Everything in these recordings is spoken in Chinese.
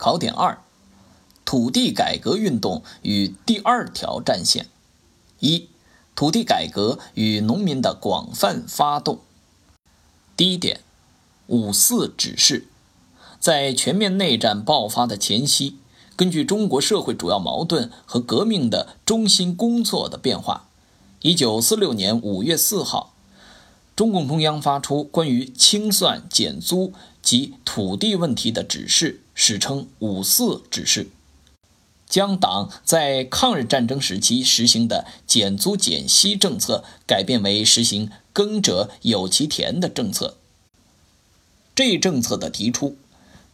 考点二：土地改革运动与第二条战线。一、土地改革与农民的广泛发动。第一点，五四指示，在全面内战爆发的前夕，根据中国社会主要矛盾和革命的中心工作的变化，一九四六年五月四号，中共中央发出关于清算减租及土地问题的指示，史称“五四指示”，将党在抗日战争时期实行的减租减息政策改变为实行。耕者有其田的政策，这一政策的提出，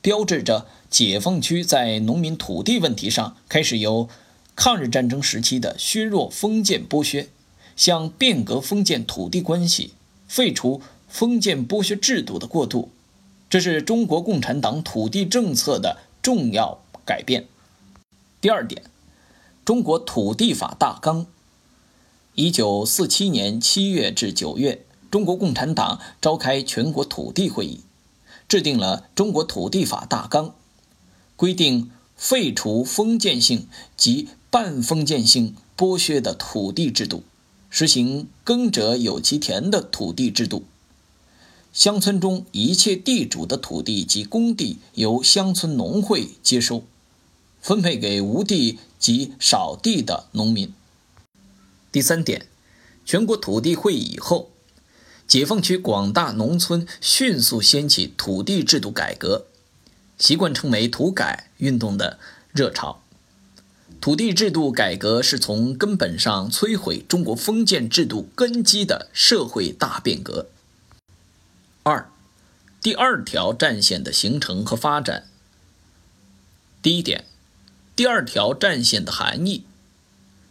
标志着解放区在农民土地问题上开始由抗日战争时期的削弱封建剥削，向变革封建土地关系、废除封建剥削制度的过渡。这是中国共产党土地政策的重要改变。第二点，中国土地法大纲。一九四七年七月至九月，中国共产党召开全国土地会议，制定了《中国土地法大纲》，规定废除封建性及半封建性剥削的土地制度，实行“耕者有其田”的土地制度。乡村中一切地主的土地及公地由乡村农会接收，分配给无地及少地的农民。第三点，全国土地会议以后，解放区广大农村迅速掀起土地制度改革，习惯称为“土改”运动的热潮。土地制度改革是从根本上摧毁中国封建制度根基的社会大变革。二，第二条战线的形成和发展。第一点，第二条战线的含义。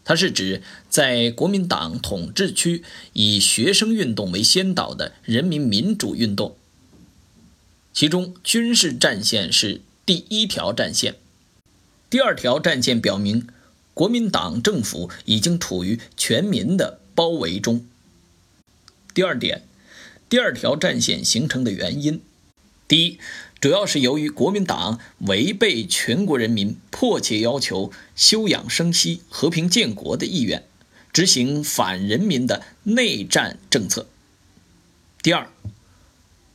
它是指在国民党统治区以学生运动为先导的人民民主运动，其中军事战线是第一条战线。第二条战线表明，国民党政府已经处于全民的包围中。第二点，第二条战线形成的原因，第一。主要是由于国民党违背全国人民迫切要求休养生息、和平建国的意愿，执行反人民的内战政策。第二，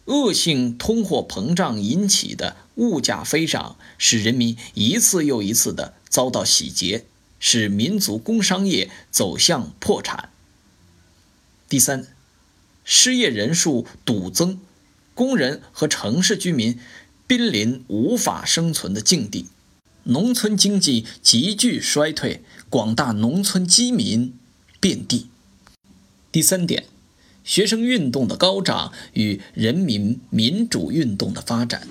恶性通货膨胀引起的物价飞涨，使人民一次又一次的遭到洗劫，使民族工商业走向破产。第三，失业人数陡增。工人和城市居民濒临无法生存的境地，农村经济急剧衰退，广大农村饥民遍地。第三点，学生运动的高涨与人民民主运动的发展。